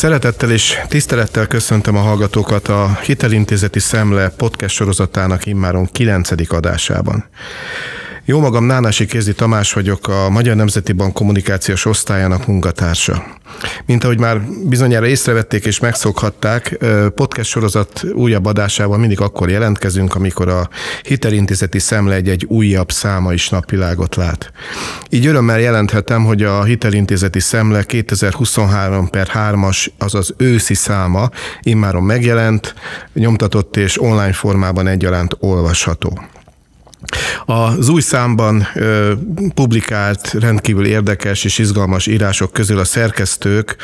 Szeretettel és tisztelettel köszöntöm a hallgatókat a Hitelintézeti Szemle podcast sorozatának immáron 9. adásában. Jó magam Nánási Kézi Tamás vagyok, a Magyar Nemzeti Bank kommunikációs osztályának munkatársa. Mint ahogy már bizonyára észrevették és megszokhatták, podcast sorozat újabb adásával mindig akkor jelentkezünk, amikor a hitelintézeti szemle egy-egy újabb száma is napvilágot lát. Így örömmel jelenthetem, hogy a hitelintézeti szemle 2023 per 3-as, azaz őszi száma immáron megjelent, nyomtatott és online formában egyaránt olvasható. Az új számban ö, publikált rendkívül érdekes és izgalmas írások közül a szerkesztők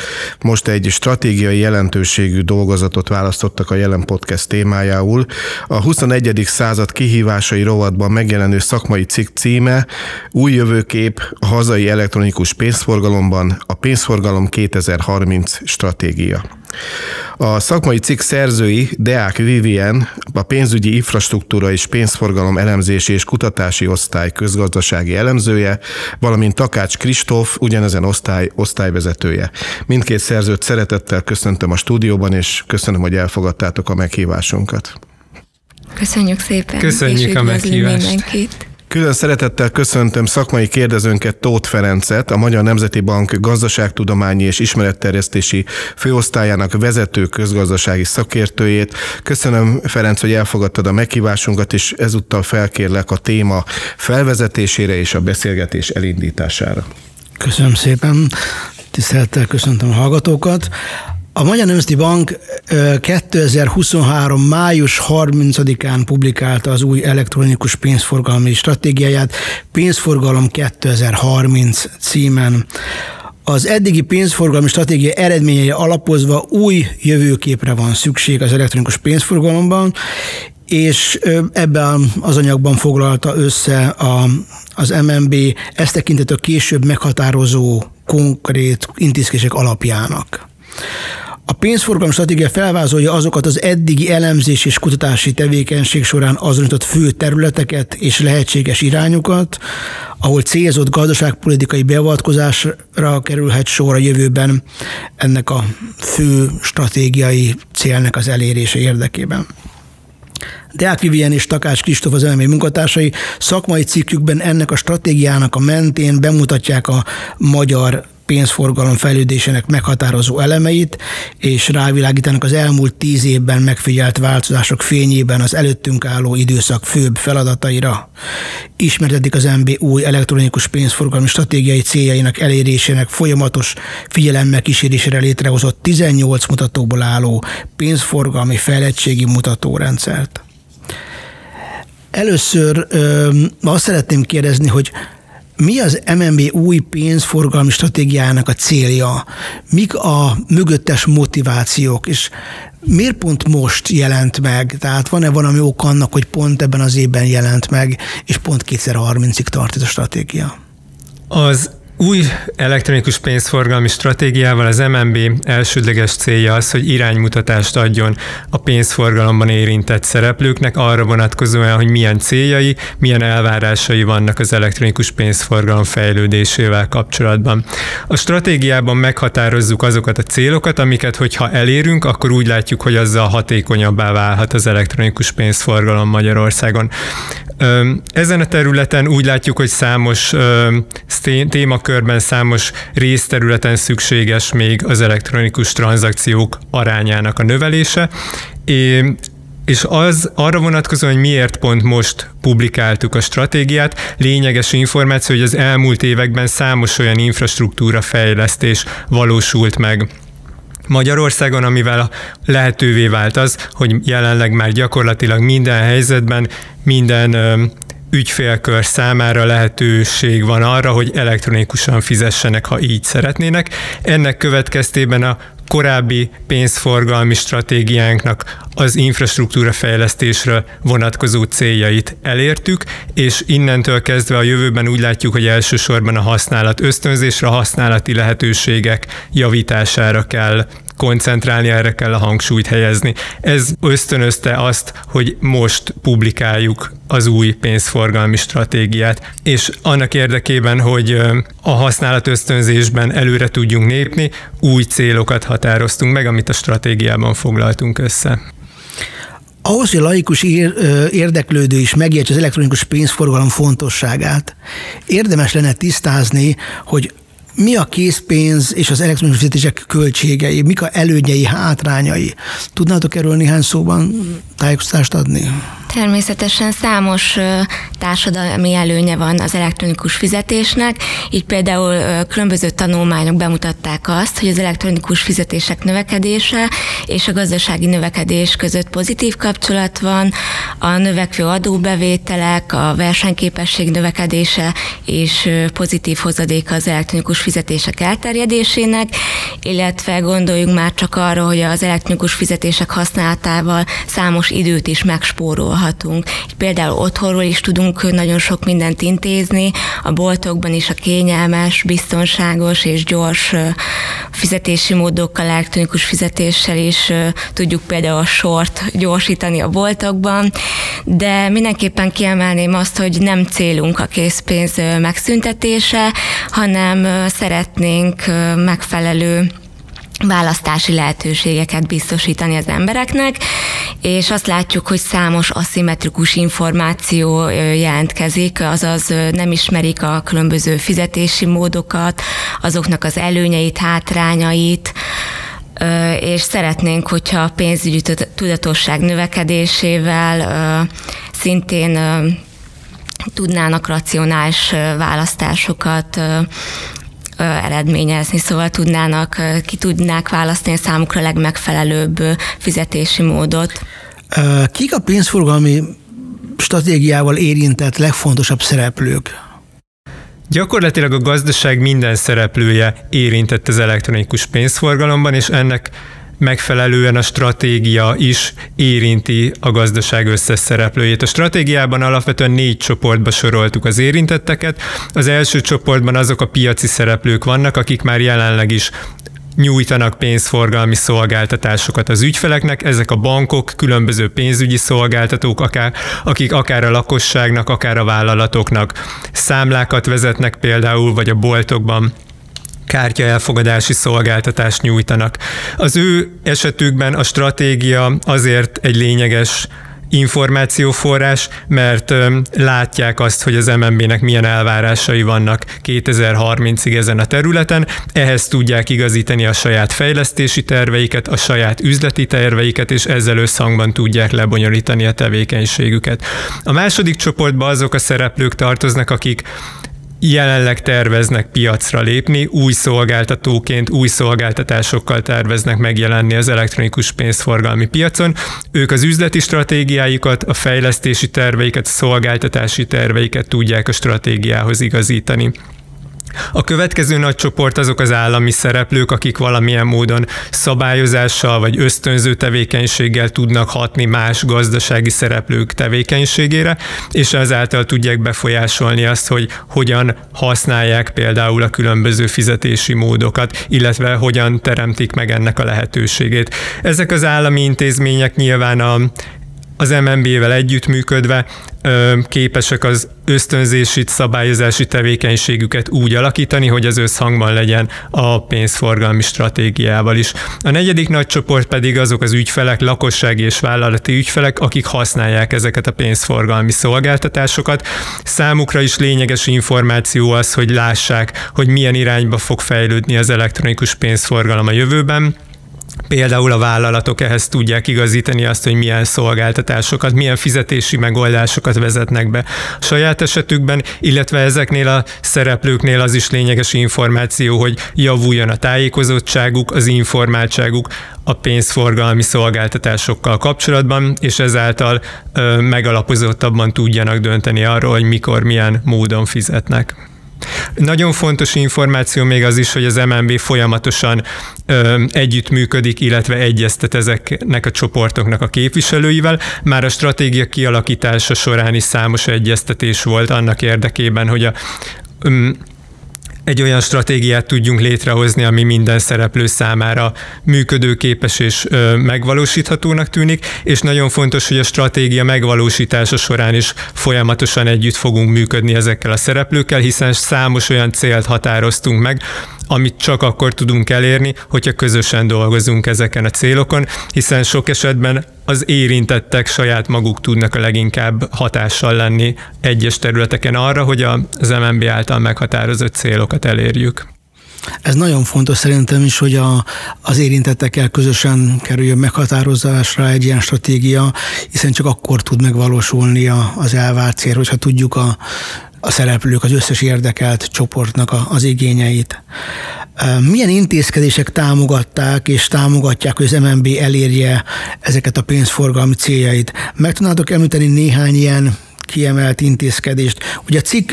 most egy stratégiai jelentőségű dolgozatot választottak a jelen podcast témájául. A 21. század kihívásai rovatban megjelenő szakmai cikk címe Új jövőkép a hazai elektronikus pénzforgalomban, a pénzforgalom 2030 stratégia. A szakmai cikk szerzői Deák Vivien, a pénzügyi infrastruktúra és pénzforgalom elemzési és kutatási osztály közgazdasági elemzője, valamint Takács Kristóf, ugyanezen osztály osztályvezetője. Mindkét szerzőt szeretettel köszöntöm a stúdióban, és köszönöm, hogy elfogadtátok a meghívásunkat. Köszönjük szépen. Köszönjük a meghívást. Mindenkit. Külön szeretettel köszöntöm szakmai kérdezőnket Tóth Ferencet, a Magyar Nemzeti Bank gazdaságtudományi és ismeretterjesztési főosztályának vezető közgazdasági szakértőjét. Köszönöm, Ferenc, hogy elfogadtad a meghívásunkat, és ezúttal felkérlek a téma felvezetésére és a beszélgetés elindítására. Köszönöm szépen, tisztelettel köszöntöm a hallgatókat. A Magyar Nemzeti Bank 2023. május 30-án publikálta az új elektronikus pénzforgalmi stratégiáját, Pénzforgalom 2030 címen. Az eddigi pénzforgalmi stratégia eredményei alapozva új jövőképre van szükség az elektronikus pénzforgalomban, és ebben az anyagban foglalta össze a, az MNB ezt tekintett a később meghatározó konkrét intézkedések alapjának. A pénzforgalom stratégia felvázolja azokat az eddigi elemzés és kutatási tevékenység során azonosított fő területeket és lehetséges irányokat, ahol célzott gazdaságpolitikai beavatkozásra kerülhet sor a jövőben ennek a fő stratégiai célnek az elérése érdekében. Deák Vivien és Takács Kristóf az elmé munkatársai szakmai cikkükben ennek a stratégiának a mentén bemutatják a magyar pénzforgalom fejlődésének meghatározó elemeit, és rávilágítanak az elmúlt tíz évben megfigyelt változások fényében az előttünk álló időszak főbb feladataira. Ismertetik az MB új elektronikus pénzforgalmi stratégiai céljainak elérésének folyamatos figyelemmel kísérésére létrehozott 18 mutatóból álló pénzforgalmi fejlettségi mutatórendszert. Először ö, azt szeretném kérdezni, hogy mi az MNB új pénzforgalmi stratégiának a célja? Mik a mögöttes motivációk, és miért pont most jelent meg? Tehát van-e valami ok annak, hogy pont ebben az évben jelent meg, és pont 2030-ig tart ez a stratégia? Az új elektronikus pénzforgalmi stratégiával az MNB elsődleges célja az, hogy iránymutatást adjon a pénzforgalomban érintett szereplőknek arra vonatkozóan, hogy milyen céljai, milyen elvárásai vannak az elektronikus pénzforgalom fejlődésével kapcsolatban. A stratégiában meghatározzuk azokat a célokat, amiket, hogyha elérünk, akkor úgy látjuk, hogy azzal hatékonyabbá válhat az elektronikus pénzforgalom Magyarországon. Ezen a területen úgy látjuk, hogy számos témakörben, számos részterületen szükséges még az elektronikus tranzakciók arányának a növelése, és az arra vonatkozóan, hogy miért pont most publikáltuk a stratégiát, lényeges információ, hogy az elmúlt években számos olyan infrastruktúra fejlesztés valósult meg. Magyarországon, amivel lehetővé vált az, hogy jelenleg már gyakorlatilag minden helyzetben, minden ügyfélkör számára lehetőség van arra, hogy elektronikusan fizessenek, ha így szeretnének. Ennek következtében a korábbi pénzforgalmi stratégiánknak az infrastruktúra fejlesztésre vonatkozó céljait elértük, és innentől kezdve a jövőben úgy látjuk, hogy elsősorban a használat ösztönzésre, a használati lehetőségek javítására kell koncentrálni, erre kell a hangsúlyt helyezni. Ez ösztönözte azt, hogy most publikáljuk az új pénzforgalmi stratégiát, és annak érdekében, hogy a használat ösztönzésben előre tudjunk népni, új célokat határoztunk meg, amit a stratégiában foglaltunk össze. Ahhoz, hogy a laikus érdeklődő is megértse az elektronikus pénzforgalom fontosságát, érdemes lenne tisztázni, hogy mi a készpénz és az elektronikus fizetések költségei, mik a előnyei, hátrányai. Tudnátok erről néhány szóban tájékoztást adni? Természetesen számos társadalmi előnye van az elektronikus fizetésnek, így például különböző tanulmányok bemutatták azt, hogy az elektronikus fizetések növekedése és a gazdasági növekedés között pozitív kapcsolat van, a növekvő adóbevételek, a versenyképesség növekedése és pozitív hozadéka az elektronikus fizetések elterjedésének, illetve gondoljunk már csak arra, hogy az elektronikus fizetések használatával számos időt is megspórolhat használhatunk. Például otthonról is tudunk nagyon sok mindent intézni, a boltokban is a kényelmes, biztonságos és gyors fizetési módokkal, elektronikus fizetéssel is tudjuk például a sort gyorsítani a boltokban, de mindenképpen kiemelném azt, hogy nem célunk a készpénz megszüntetése, hanem szeretnénk megfelelő választási lehetőségeket biztosítani az embereknek, és azt látjuk, hogy számos aszimmetrikus információ jelentkezik, azaz nem ismerik a különböző fizetési módokat, azoknak az előnyeit, hátrányait, és szeretnénk, hogyha a pénzügyi tudatosság növekedésével szintén tudnának racionális választásokat eredményezni, szóval tudnának, ki tudnák választani a számukra legmegfelelőbb fizetési módot. Kik a pénzforgalmi stratégiával érintett legfontosabb szereplők? Gyakorlatilag a gazdaság minden szereplője érintett az elektronikus pénzforgalomban, és ennek megfelelően a stratégia is érinti a gazdaság összes szereplőjét. A stratégiában alapvetően négy csoportba soroltuk az érintetteket. Az első csoportban azok a piaci szereplők vannak, akik már jelenleg is nyújtanak pénzforgalmi szolgáltatásokat az ügyfeleknek, ezek a bankok, különböző pénzügyi szolgáltatók, akár, akik akár a lakosságnak, akár a vállalatoknak számlákat vezetnek például, vagy a boltokban kártya elfogadási szolgáltatást nyújtanak. Az ő esetükben a stratégia azért egy lényeges információforrás, mert látják azt, hogy az MNB-nek milyen elvárásai vannak 2030-ig ezen a területen, ehhez tudják igazítani a saját fejlesztési terveiket, a saját üzleti terveiket, és ezzel összhangban tudják lebonyolítani a tevékenységüket. A második csoportban azok a szereplők tartoznak, akik jelenleg terveznek piacra lépni, új szolgáltatóként, új szolgáltatásokkal terveznek megjelenni az elektronikus pénzforgalmi piacon. Ők az üzleti stratégiájukat, a fejlesztési terveiket, a szolgáltatási terveiket tudják a stratégiához igazítani. A következő nagy csoport azok az állami szereplők, akik valamilyen módon szabályozással vagy ösztönző tevékenységgel tudnak hatni más gazdasági szereplők tevékenységére, és ezáltal tudják befolyásolni azt, hogy hogyan használják például a különböző fizetési módokat, illetve hogyan teremtik meg ennek a lehetőségét. Ezek az állami intézmények nyilván a az MNB-vel együttműködve képesek az ösztönzési, szabályozási tevékenységüket úgy alakítani, hogy az összhangban legyen a pénzforgalmi stratégiával is. A negyedik nagy csoport pedig azok az ügyfelek, lakossági és vállalati ügyfelek, akik használják ezeket a pénzforgalmi szolgáltatásokat. Számukra is lényeges információ az, hogy lássák, hogy milyen irányba fog fejlődni az elektronikus pénzforgalom a jövőben, Például a vállalatok ehhez tudják igazítani azt, hogy milyen szolgáltatásokat, milyen fizetési megoldásokat vezetnek be a saját esetükben, illetve ezeknél a szereplőknél az is lényeges információ, hogy javuljon a tájékozottságuk, az informáltságuk a pénzforgalmi szolgáltatásokkal kapcsolatban, és ezáltal ö, megalapozottabban tudjanak dönteni arról, hogy mikor, milyen módon fizetnek. Nagyon fontos információ még az is, hogy az MNB folyamatosan ö, együttműködik, illetve egyeztet ezeknek a csoportoknak a képviselőivel. Már a stratégia kialakítása során is számos egyeztetés volt annak érdekében, hogy a, ö, egy olyan stratégiát tudjunk létrehozni, ami minden szereplő számára működőképes és megvalósíthatónak tűnik, és nagyon fontos, hogy a stratégia megvalósítása során is folyamatosan együtt fogunk működni ezekkel a szereplőkkel, hiszen számos olyan célt határoztunk meg, amit csak akkor tudunk elérni, hogyha közösen dolgozunk ezeken a célokon, hiszen sok esetben az érintettek saját maguk tudnak a leginkább hatással lenni egyes területeken arra, hogy az MNB által meghatározott célokat elérjük. Ez nagyon fontos szerintem is, hogy a, az érintettekkel közösen kerüljön meghatározásra egy ilyen stratégia, hiszen csak akkor tud megvalósulni az elvárt cél, hogyha tudjuk a, a szereplők, az összes érdekelt csoportnak a, az igényeit. Milyen intézkedések támogatták és támogatják, hogy az MNB elérje ezeket a pénzforgalmi céljait? Meg tudnátok említeni néhány ilyen kiemelt intézkedést? Ugye a cikk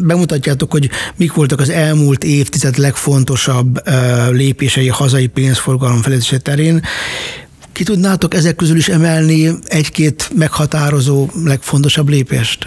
bemutatjátok, hogy mik voltak az elmúlt évtized legfontosabb lépései a hazai pénzforgalom felezése terén. Ki tudnátok ezek közül is emelni egy-két meghatározó, legfontosabb lépést?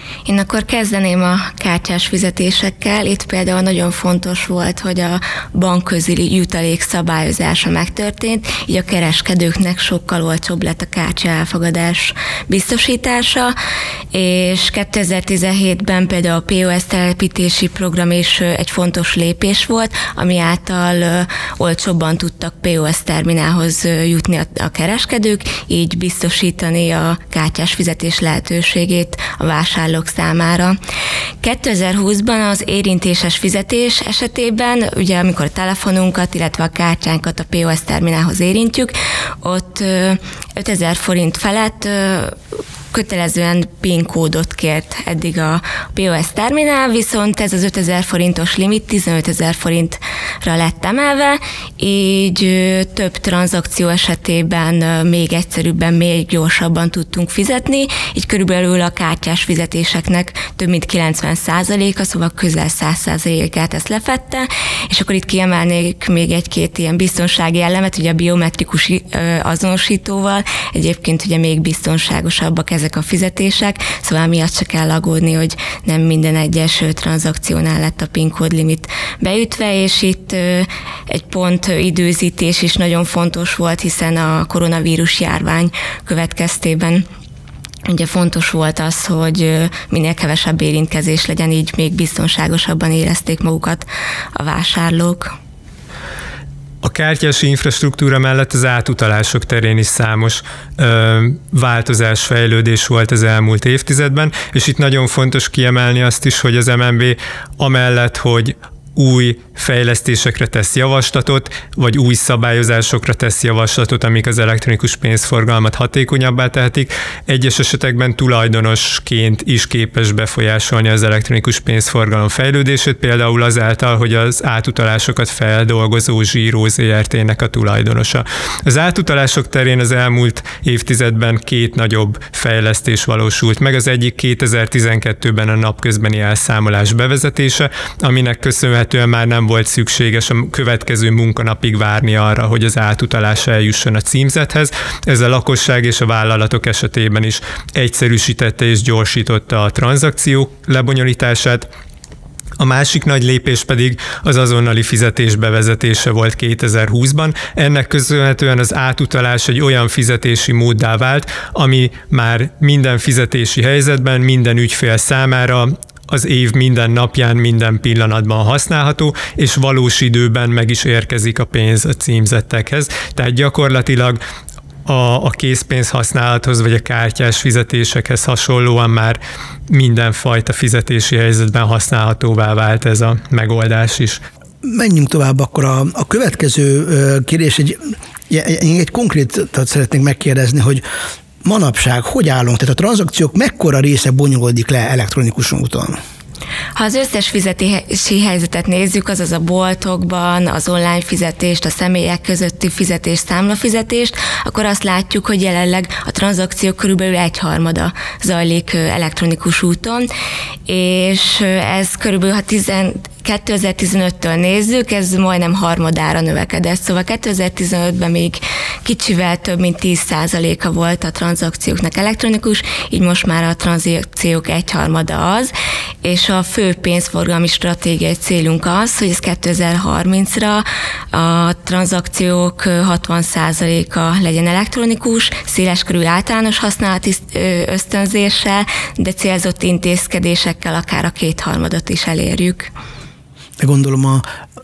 Én akkor kezdeném a kártyás fizetésekkel. Itt például nagyon fontos volt, hogy a bankközi jutalék szabályozása megtörtént, így a kereskedőknek sokkal olcsóbb lett a kártya elfogadás biztosítása, és 2017-ben például a POS telepítési program is egy fontos lépés volt, ami által olcsóbban tudtak POS terminálhoz jutni a kereskedők, így biztosítani a kártyás fizetés lehetőségét a vásárlók számára. 2020-ban az érintéses fizetés esetében, ugye amikor a telefonunkat, illetve a kártyánkat a POS terminálhoz érintjük, ott 5000 forint felett kötelezően PIN kódot kért eddig a POS terminál, viszont ez az 5000 forintos limit 15 ezer forintra lett emelve, így több tranzakció esetében még egyszerűbben, még gyorsabban tudtunk fizetni, így körülbelül a kártyás fizetéseknek több mint 90%-a, szóval közel 100%-át ezt lefette, és akkor itt kiemelnék még egy-két ilyen biztonsági elemet, ugye a biometrikus azonosítóval, egyébként ugye még biztonságosabbak ezek a fizetések, szóval miatt se kell aggódni, hogy nem minden egyes tranzakciónál lett a PIN kód limit beütve, és itt egy pont időzítés is nagyon fontos volt, hiszen a koronavírus járvány következtében Ugye fontos volt az, hogy minél kevesebb érintkezés legyen, így még biztonságosabban érezték magukat a vásárlók. A kártyás infrastruktúra mellett az átutalások terén is számos ö, változás, fejlődés volt az elmúlt évtizedben, és itt nagyon fontos kiemelni azt is, hogy az MNB amellett, hogy új fejlesztésekre tesz javaslatot, vagy új szabályozásokra tesz javaslatot, amik az elektronikus pénzforgalmat hatékonyabbá tehetik. Egyes esetekben tulajdonosként is képes befolyásolni az elektronikus pénzforgalom fejlődését, például azáltal, hogy az átutalásokat feldolgozó Zsíró ZRT-nek a tulajdonosa. Az átutalások terén az elmúlt évtizedben két nagyobb fejlesztés valósult meg. Az egyik 2012-ben a napközbeni elszámolás bevezetése, aminek köszönhetően már nem volt szükséges a következő munkanapig várni arra, hogy az átutalás eljusson a címzethez. Ez a lakosság és a vállalatok esetében is egyszerűsítette és gyorsította a tranzakció lebonyolítását, a másik nagy lépés pedig az azonnali fizetés bevezetése volt 2020-ban. Ennek köszönhetően az átutalás egy olyan fizetési móddá vált, ami már minden fizetési helyzetben, minden ügyfél számára az év minden napján, minden pillanatban használható, és valós időben meg is érkezik a pénz a címzettekhez. Tehát gyakorlatilag a, a készpénz használathoz vagy a kártyás fizetésekhez hasonlóan már mindenfajta fizetési helyzetben használhatóvá vált ez a megoldás is. Menjünk tovább, akkor a, a következő kérdés, egy, egy konkrétat szeretnék megkérdezni, hogy manapság hogy állunk? Tehát a tranzakciók mekkora része bonyolódik le elektronikus úton? Ha az összes fizetési helyzetet nézzük, azaz a boltokban, az online fizetést, a személyek közötti fizetés, számlafizetést, akkor azt látjuk, hogy jelenleg a tranzakciók körülbelül egyharmada zajlik elektronikus úton, és ez körülbelül ha 2015-től nézzük, ez majdnem harmadára növekedett, szóval 2015-ben még kicsivel több mint 10%-a volt a tranzakcióknak elektronikus, így most már a tranzakciók egyharmada az, és a fő pénzforgalmi stratégiai célunk az, hogy ez 2030-ra a tranzakciók 60%-a legyen elektronikus, széleskörű általános használati ösztönzéssel, de célzott intézkedésekkel akár a kétharmadot is elérjük de gondolom a,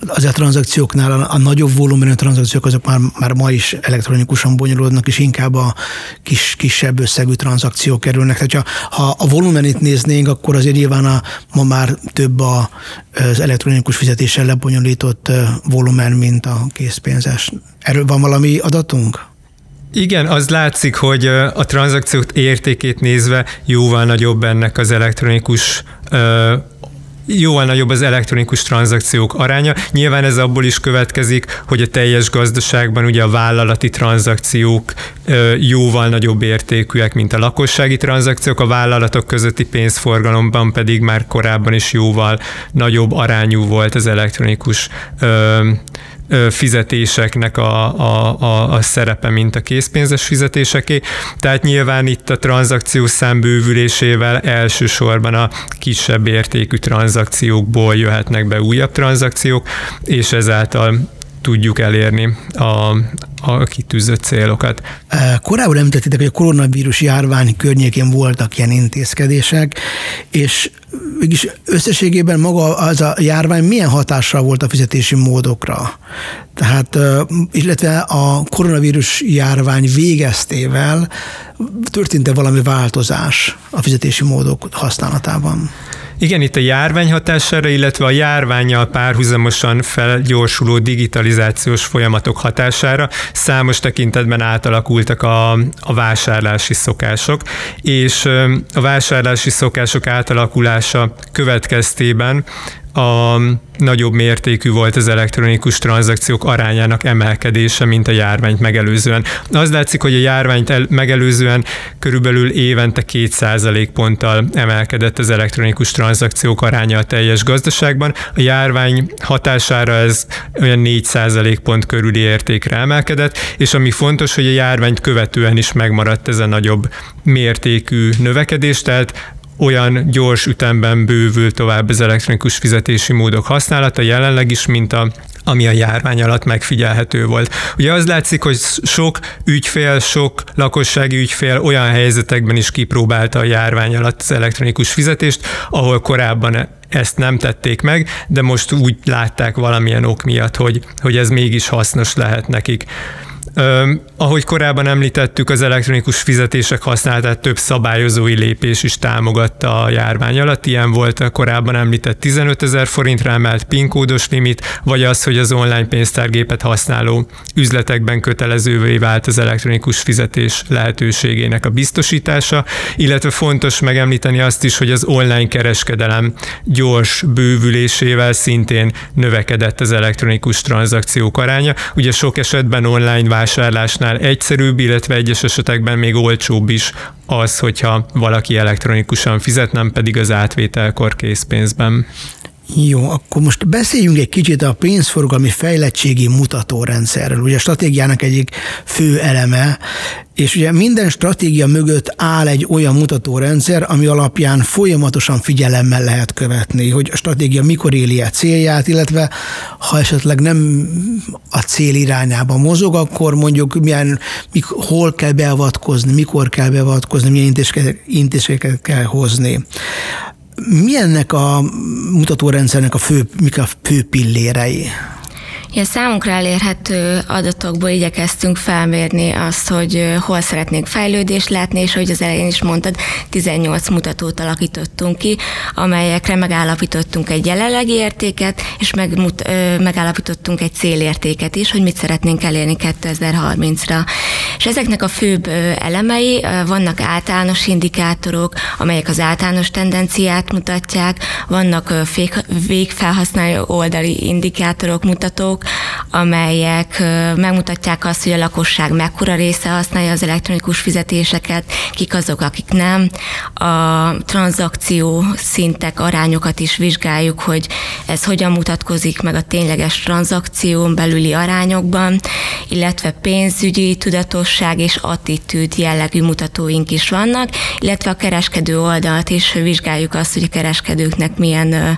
az a tranzakcióknál a, a nagyobb volumenű tranzakciók azok már, már ma is elektronikusan bonyolódnak, és inkább a kis, kisebb összegű tranzakciók kerülnek. Tehát ha, ha a volumenit néznénk, akkor azért nyilván a, ma már több a, az elektronikus fizetéssel lebonyolított volumen, mint a készpénzes. Erről van valami adatunk? Igen, az látszik, hogy a tranzakciók értékét nézve jóval nagyobb ennek az elektronikus jóval nagyobb az elektronikus tranzakciók aránya. Nyilván ez abból is következik, hogy a teljes gazdaságban ugye a vállalati tranzakciók jóval nagyobb értékűek, mint a lakossági tranzakciók, a vállalatok közötti pénzforgalomban pedig már korábban is jóval nagyobb arányú volt az elektronikus fizetéseknek a, a, a, a szerepe, mint a készpénzes fizetéseké. Tehát nyilván itt a tranzakció szám bővülésével elsősorban a kisebb értékű tranzakciókból jöhetnek be újabb tranzakciók, és ezáltal tudjuk elérni a, a kitűzött célokat. Korábban említettétek, hogy a koronavírus járvány környékén voltak ilyen intézkedések, és mégis összességében maga az a járvány milyen hatással volt a fizetési módokra? Tehát, illetve a koronavírus járvány végeztével történt-e valami változás a fizetési módok használatában? Igen, itt a járvány hatására, illetve a járványjal párhuzamosan felgyorsuló digitalizációs folyamatok hatására. Számos tekintetben átalakultak a, a vásárlási szokások, és a vásárlási szokások átalakulása következtében a nagyobb mértékű volt az elektronikus tranzakciók arányának emelkedése, mint a járványt megelőzően. Az látszik, hogy a járványt el, megelőzően körülbelül évente 2% ponttal emelkedett az elektronikus tranzakciók aránya a teljes gazdaságban. A járvány hatására ez olyan 4 pont körüli értékre emelkedett, és ami fontos, hogy a járványt követően is megmaradt ez a nagyobb mértékű növekedés, tehát olyan gyors ütemben bővül tovább az elektronikus fizetési módok használata jelenleg is, mint a ami a járvány alatt megfigyelhető volt. Ugye az látszik, hogy sok ügyfél, sok lakossági ügyfél olyan helyzetekben is kipróbálta a járvány alatt az elektronikus fizetést, ahol korábban ezt nem tették meg, de most úgy látták valamilyen ok miatt, hogy, hogy ez mégis hasznos lehet nekik. Ahogy korábban említettük, az elektronikus fizetések használatát több szabályozói lépés is támogatta a járvány alatt. Ilyen volt a korábban említett 15 ezer forintra emelt PIN kódos limit, vagy az, hogy az online pénztárgépet használó üzletekben kötelezővé vált az elektronikus fizetés lehetőségének a biztosítása, illetve fontos megemlíteni azt is, hogy az online kereskedelem gyors bővülésével szintén növekedett az elektronikus tranzakciók aránya. Ugye sok esetben online vásárlásnál egyszerűbb, illetve egyes esetekben még olcsóbb is az, hogyha valaki elektronikusan fizet, nem pedig az átvételkor készpénzben. Jó, akkor most beszéljünk egy kicsit a pénzforgalmi fejlettségi mutatórendszerről. Ugye a stratégiának egyik fő eleme, és ugye minden stratégia mögött áll egy olyan mutatórendszer, ami alapján folyamatosan figyelemmel lehet követni, hogy a stratégia mikor éli a célját, illetve ha esetleg nem a cél irányába mozog, akkor mondjuk milyen, mik, hol kell beavatkozni, mikor kell beavatkozni, milyen intézkedéseket kell hozni mi ennek a mutatórendszernek a fő, mik a fő pillérei? Ja, számunkra elérhető adatokból igyekeztünk felmérni azt, hogy hol szeretnénk fejlődést látni, és hogy az elején is mondtad, 18 mutatót alakítottunk ki, amelyekre megállapítottunk egy jelenlegi értéket, és megmut, megállapítottunk egy célértéket is, hogy mit szeretnénk elérni 2030-ra. És ezeknek a főbb elemei vannak általános indikátorok, amelyek az általános tendenciát mutatják, vannak végfelhasználó oldali indikátorok, mutatók, amelyek megmutatják azt, hogy a lakosság mekkora része használja az elektronikus fizetéseket, kik azok, akik nem. A tranzakció szintek, arányokat is vizsgáljuk, hogy ez hogyan mutatkozik meg a tényleges tranzakción belüli arányokban, illetve pénzügyi tudatosság és attitűd jellegű mutatóink is vannak, illetve a kereskedő oldalt is vizsgáljuk azt, hogy a kereskedőknek milyen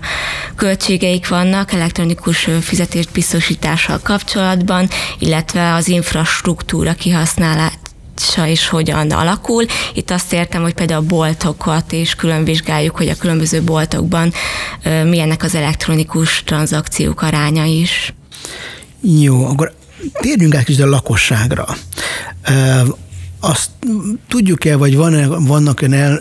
költségeik vannak elektronikus fizetést biztosítással kapcsolatban, illetve az infrastruktúra kihasználása is hogyan alakul. Itt azt értem, hogy például a boltokat is külön vizsgáljuk, hogy a különböző boltokban milyenek az elektronikus tranzakciók aránya is. Jó, akkor térjünk át kicsit a lakosságra azt tudjuk-e, vagy van, vannak olyan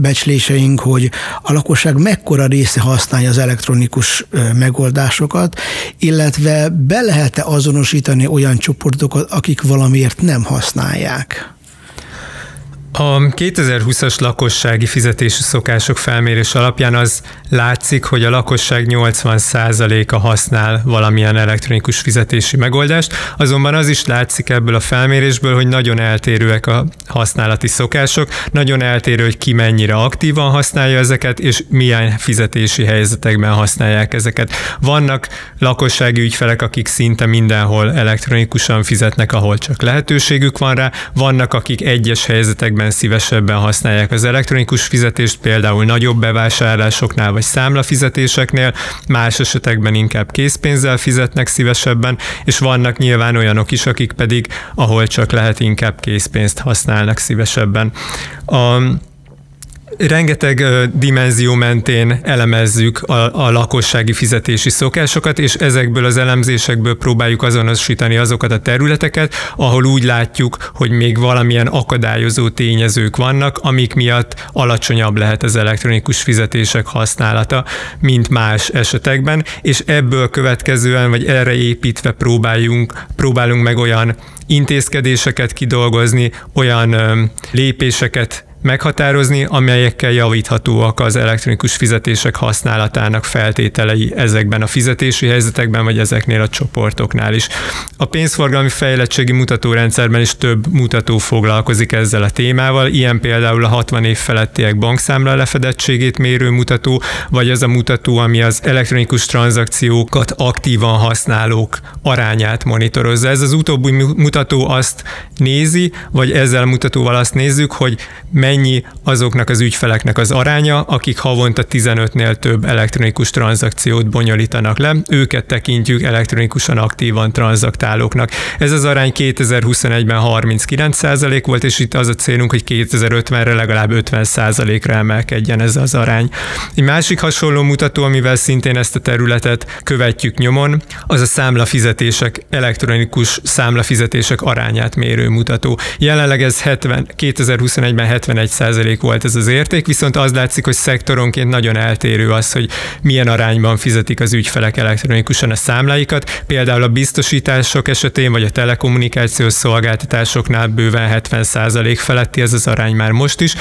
becsléseink, hogy a lakosság mekkora része használja az elektronikus megoldásokat, illetve be lehet-e azonosítani olyan csoportokat, akik valamiért nem használják? A 2020-as lakossági fizetési szokások felmérés alapján az látszik, hogy a lakosság 80%-a használ valamilyen elektronikus fizetési megoldást, azonban az is látszik ebből a felmérésből, hogy nagyon eltérőek a használati szokások, nagyon eltérő, hogy ki mennyire aktívan használja ezeket, és milyen fizetési helyzetekben használják ezeket. Vannak lakossági ügyfelek, akik szinte mindenhol elektronikusan fizetnek, ahol csak lehetőségük van rá, vannak, akik egyes helyzetekben esetben szívesebben használják az elektronikus fizetést, például nagyobb bevásárlásoknál vagy számlafizetéseknél, más esetekben inkább készpénzzel fizetnek szívesebben, és vannak nyilván olyanok is, akik pedig, ahol csak lehet, inkább készpénzt használnak szívesebben. A rengeteg dimenzió mentén elemezzük a, a lakossági fizetési szokásokat, és ezekből az elemzésekből próbáljuk azonosítani azokat a területeket, ahol úgy látjuk, hogy még valamilyen akadályozó tényezők vannak, amik miatt alacsonyabb lehet az elektronikus fizetések használata, mint más esetekben, és ebből következően, vagy erre építve próbáljunk, próbálunk meg olyan intézkedéseket kidolgozni, olyan lépéseket meghatározni, amelyekkel javíthatóak az elektronikus fizetések használatának feltételei ezekben a fizetési helyzetekben, vagy ezeknél a csoportoknál is. A pénzforgalmi fejlettségi mutatórendszerben is több mutató foglalkozik ezzel a témával, ilyen például a 60 év felettiek bankszámla lefedettségét mérő mutató, vagy az a mutató, ami az elektronikus tranzakciókat aktívan használók arányát monitorozza. Ez az utóbbi mutató azt nézi, vagy ezzel a mutatóval azt nézzük, hogy mennyi azoknak az ügyfeleknek az aránya, akik havonta 15-nél több elektronikus tranzakciót bonyolítanak le, őket tekintjük elektronikusan aktívan tranzaktálóknak. Ez az arány 2021-ben 39% volt, és itt az a célunk, hogy 2050-re legalább 50%-ra emelkedjen ez az arány. Egy másik hasonló mutató, amivel szintén ezt a területet követjük nyomon, az a számlafizetések, elektronikus számlafizetések arányát mérő mutató. Jelenleg ez 70, 2021-ben 70 71% volt ez az érték, viszont az látszik, hogy szektoronként nagyon eltérő az, hogy milyen arányban fizetik az ügyfelek elektronikusan a számláikat. Például a biztosítások esetén, vagy a telekommunikációs szolgáltatásoknál bőven 70% feletti ez az arány már most is,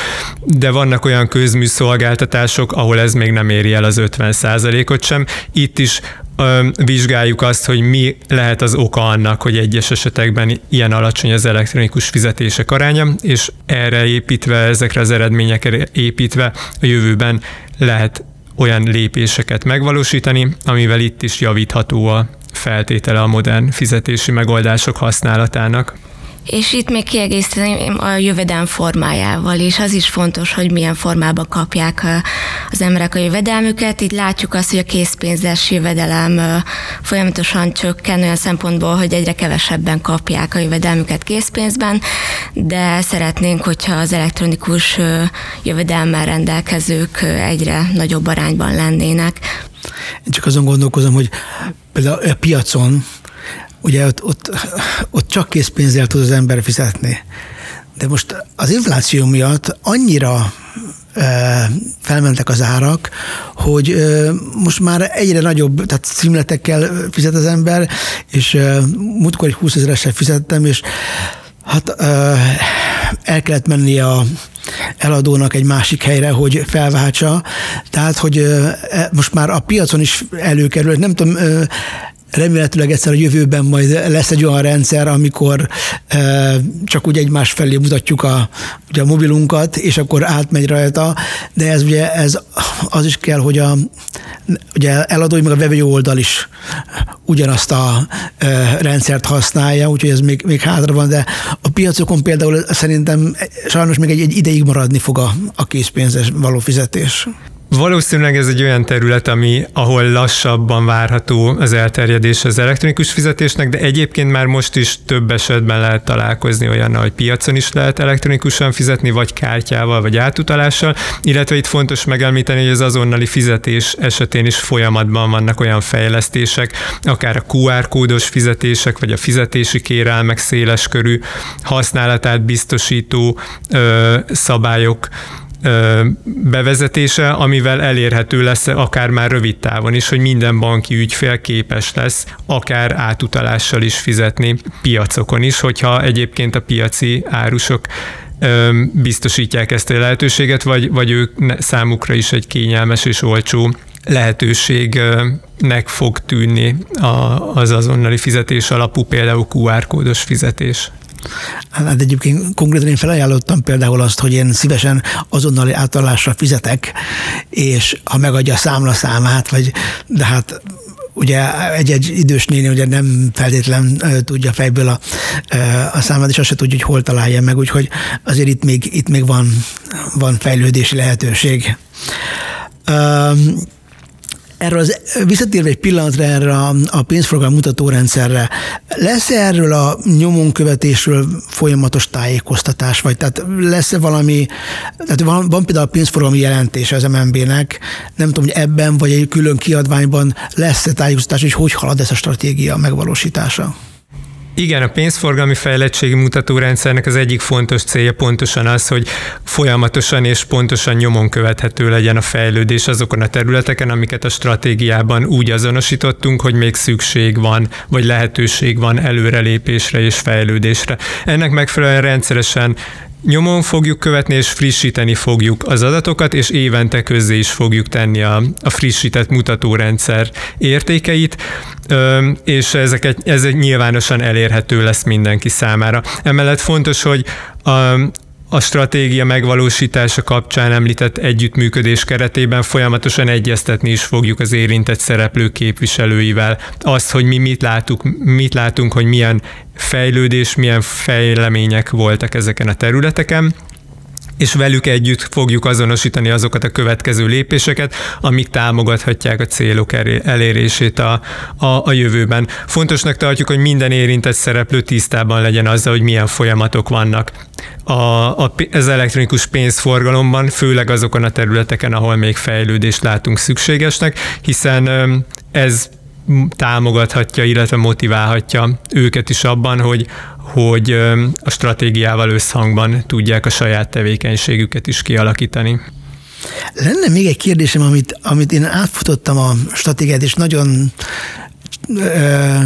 de vannak olyan közműszolgáltatások, ahol ez még nem éri el az 50%-ot sem. Itt is vizsgáljuk azt, hogy mi lehet az oka annak, hogy egyes esetekben ilyen alacsony az elektronikus fizetések aránya, és erre építve, ezekre az eredményekre építve a jövőben lehet olyan lépéseket megvalósítani, amivel itt is javítható a feltétele a modern fizetési megoldások használatának. És itt még kiegészíteném a jövedelm formájával is. Az is fontos, hogy milyen formában kapják az emberek a jövedelmüket. Itt látjuk azt, hogy a készpénzes jövedelem folyamatosan csökken olyan szempontból, hogy egyre kevesebben kapják a jövedelmüket készpénzben, de szeretnénk, hogyha az elektronikus jövedelmmel rendelkezők egyre nagyobb arányban lennének. Én csak azon gondolkozom, hogy például a piacon ugye ott, ott, ott csak készpénzzel tud az ember fizetni. De most az infláció miatt annyira felmentek az árak, hogy most már egyre nagyobb, tehát címletekkel fizet az ember, és múltkor egy 20 ezeresre fizettem, és hát el kellett menni a eladónak egy másik helyre, hogy felváltsa. Tehát, hogy e, most már a piacon is előkerül, nem tudom, remélhetőleg egyszer a jövőben majd lesz egy olyan rendszer, amikor e, csak úgy egymás felé mutatjuk a, ugye a mobilunkat, és akkor átmegy rajta, de ez ugye ez az is kell, hogy a ugye eladói meg a vevő oldal is ugyanazt a e, rendszert használja, úgyhogy ez még, még hátra van, de a piacokon például szerintem sajnos még egy, egy ideig maradni fog a, a készpénzes való fizetés. Valószínűleg ez egy olyan terület, ami, ahol lassabban várható az elterjedés az elektronikus fizetésnek, de egyébként már most is több esetben lehet találkozni olyan, hogy piacon is lehet elektronikusan fizetni, vagy kártyával, vagy átutalással, illetve itt fontos megemlíteni, hogy az azonnali fizetés esetén is folyamatban vannak olyan fejlesztések, akár a QR kódos fizetések, vagy a fizetési kérelmek széleskörű használatát biztosító ö, szabályok, bevezetése, amivel elérhető lesz akár már rövid távon is, hogy minden banki ügyfél képes lesz akár átutalással is fizetni piacokon is, hogyha egyébként a piaci árusok biztosítják ezt a lehetőséget, vagy, vagy ők számukra is egy kényelmes és olcsó lehetőségnek fog tűnni az azonnali fizetés alapú, például QR kódos fizetés. Hát egyébként konkrétan én felajánlottam például azt, hogy én szívesen azonnali átalásra fizetek, és ha megadja a számlaszámát, vagy de hát ugye egy-egy idős néni ugye nem feltétlen tudja fejből a, a számát, és azt se tudja, hogy hol találja meg, úgyhogy azért itt még, itt még van, van fejlődési lehetőség. Erről az, visszatérve egy pillanatra erre a, a pénzforgalmi mutatórendszerre, lesz -e erről a nyomonkövetésről folyamatos tájékoztatás, vagy tehát lesz-e valami, tehát van, van például a pénzforgalmi jelentése az MNB-nek, nem tudom, hogy ebben vagy egy külön kiadványban lesz-e tájékoztatás, és hogy halad ez a stratégia megvalósítása? Igen, a pénzforgalmi fejlettségi mutatórendszernek az egyik fontos célja pontosan az, hogy folyamatosan és pontosan nyomon követhető legyen a fejlődés azokon a területeken, amiket a stratégiában úgy azonosítottunk, hogy még szükség van, vagy lehetőség van előrelépésre és fejlődésre. Ennek megfelelően rendszeresen Nyomon fogjuk követni és frissíteni fogjuk az adatokat, és évente közzé is fogjuk tenni a, a frissített mutatórendszer értékeit, és ezeket, ez nyilvánosan elérhető lesz mindenki számára. Emellett fontos, hogy a stratégia megvalósítása kapcsán említett együttműködés keretében folyamatosan egyeztetni is fogjuk az érintett szereplők képviselőivel. Azt, hogy mi mit, látunk, mit látunk, hogy milyen fejlődés, milyen fejlemények voltak ezeken a területeken és velük együtt fogjuk azonosítani azokat a következő lépéseket, amik támogathatják a célok elérését a, a, a jövőben. Fontosnak tartjuk, hogy minden érintett szereplő tisztában legyen azzal, hogy milyen folyamatok vannak a, a, az elektronikus pénzforgalomban, főleg azokon a területeken, ahol még fejlődést látunk szükségesnek, hiszen ez támogathatja, illetve motiválhatja őket is abban, hogy, hogy a stratégiával összhangban tudják a saját tevékenységüket is kialakítani. Lenne még egy kérdésem, amit, amit én átfutottam a stratégiát, és nagyon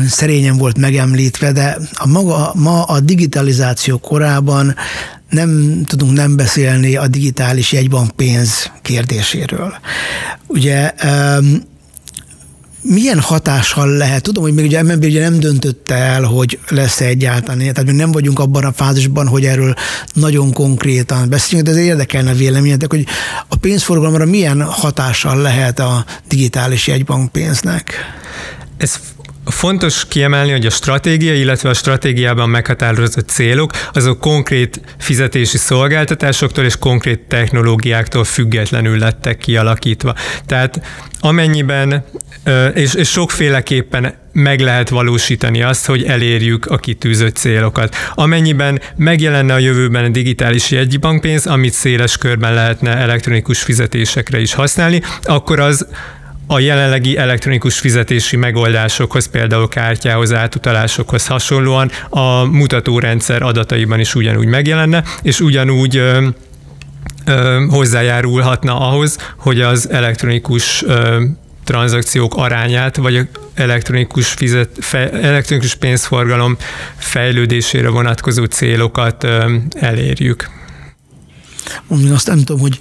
szerényen volt megemlítve, de a maga, ma a digitalizáció korában nem tudunk nem beszélni a digitális jegybank pénz kérdéséről. Ugye milyen hatással lehet? Tudom, hogy még ugye MNB ugye nem döntötte el, hogy lesz-e egyáltalán, tehát még nem vagyunk abban a fázisban, hogy erről nagyon konkrétan beszéljünk, de ez érdekelne véleményetek, hogy a pénzforgalomra milyen hatással lehet a digitális jegybankpénznek? Ez Fontos kiemelni, hogy a stratégia, illetve a stratégiában meghatározott célok, azok konkrét fizetési szolgáltatásoktól és konkrét technológiáktól függetlenül lettek kialakítva. Tehát amennyiben, és, és sokféleképpen meg lehet valósítani azt, hogy elérjük a kitűzött célokat. Amennyiben megjelenne a jövőben a digitális jegybankpénz, amit széles körben lehetne elektronikus fizetésekre is használni, akkor az a jelenlegi elektronikus fizetési megoldásokhoz, például kártyához, átutalásokhoz hasonlóan a mutatórendszer adataiban is ugyanúgy megjelenne, és ugyanúgy ö, ö, hozzájárulhatna ahhoz, hogy az elektronikus ö, tranzakciók arányát, vagy elektronikus, fizet, fe, elektronikus pénzforgalom fejlődésére vonatkozó célokat ö, elérjük. Mondjuk azt nem tudom, hogy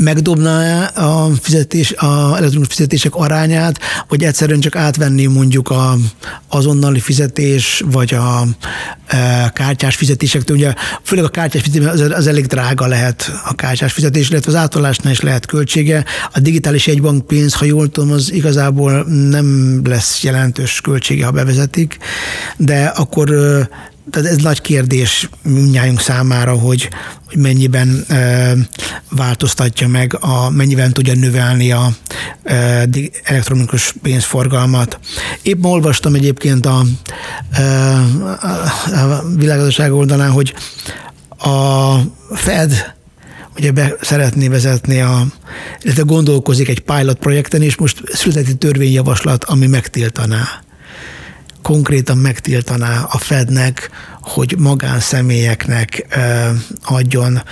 megdobná a fizetés, a elektronikus fizetések arányát, vagy egyszerűen csak átvenni mondjuk a azonnali fizetés, vagy a e, kártyás fizetésektől. Ugye főleg a kártyás fizetés az, az elég drága lehet a kártyás fizetés, illetve az átolásnál is lehet költsége. A digitális egybank pénz, ha jól tudom, az igazából nem lesz jelentős költsége, ha bevezetik, de akkor tehát ez nagy kérdés mindnyájunk számára, hogy, hogy mennyiben e, változtatja meg, a, mennyiben tudja növelni a e, elektronikus pénzforgalmat. Épp olvastam egyébként a, e, a, világgazdaság oldalán, hogy a Fed ugye be szeretné vezetni, a, illetve gondolkozik egy pilot projekten, és most született törvényjavaslat, ami megtiltaná konkrétan megtiltaná a Fednek, hogy magánszemélyeknek adjon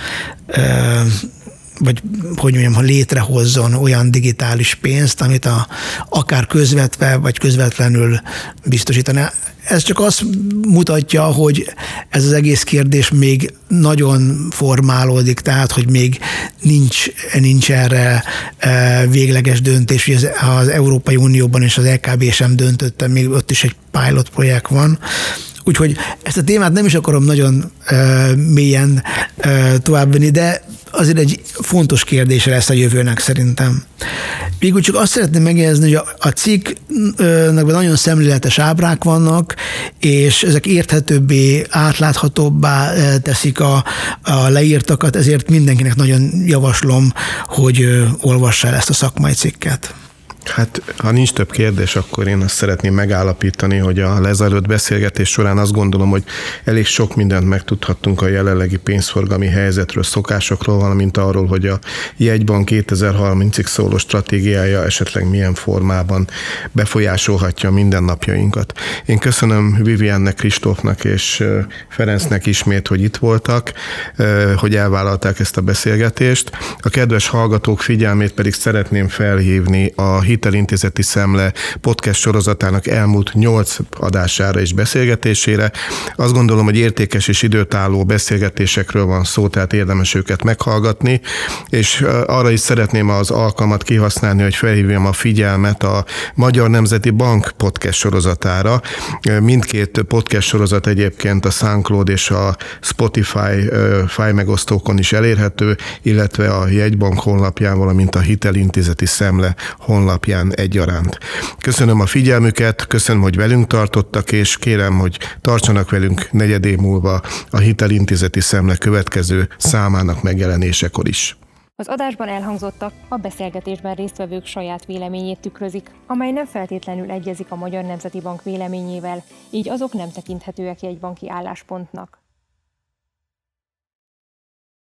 vagy hogy mondjam, ha létrehozzon olyan digitális pénzt, amit a, akár közvetve, vagy közvetlenül biztosítaná. Ez csak azt mutatja, hogy ez az egész kérdés még nagyon formálódik, tehát, hogy még nincs, nincs erre e, végleges döntés, hogy az, az Európai Unióban és az LKB sem döntötte, még ott is egy pilot projekt van. Úgyhogy ezt a témát nem is akarom nagyon uh, mélyen uh, továbbvenni, de azért egy fontos kérdés lesz a jövőnek szerintem. Végül csak azt szeretném megjegyezni, hogy a, a cikknek nagyon szemléletes ábrák vannak, és ezek érthetőbbé, átláthatóbbá teszik a, a leírtakat, ezért mindenkinek nagyon javaslom, hogy olvassa el ezt a szakmai cikket. Hát, ha nincs több kérdés, akkor én azt szeretném megállapítani, hogy a lezajlott beszélgetés során azt gondolom, hogy elég sok mindent megtudhattunk a jelenlegi pénzforgalmi helyzetről, szokásokról, valamint arról, hogy a jegybank 2030-ig szóló stratégiája esetleg milyen formában befolyásolhatja mindennapjainkat. Én köszönöm Viviannek, Kristófnak és Ferencnek ismét, hogy itt voltak, hogy elvállalták ezt a beszélgetést. A kedves hallgatók figyelmét pedig szeretném felhívni a Hitelintézeti Szemle podcast sorozatának elmúlt nyolc adására és beszélgetésére. Azt gondolom, hogy értékes és időtálló beszélgetésekről van szó, tehát érdemes őket meghallgatni, és arra is szeretném az alkalmat kihasználni, hogy felhívjam a figyelmet a Magyar Nemzeti Bank podcast sorozatára. Mindkét podcast sorozat egyébként a SoundCloud és a Spotify fájmegosztókon is elérhető, illetve a jegybank honlapján, valamint a Hitelintézeti Szemle honlapján egyaránt. Köszönöm a figyelmüket, köszönöm, hogy velünk tartottak, és kérem, hogy tartsanak velünk negyedé múlva a Hitelintézeti Szemle következő számának megjelenésekor is. Az adásban elhangzottak a beszélgetésben résztvevők saját véleményét tükrözik, amely nem feltétlenül egyezik a Magyar Nemzeti Bank véleményével, így azok nem tekinthetőek egy banki álláspontnak.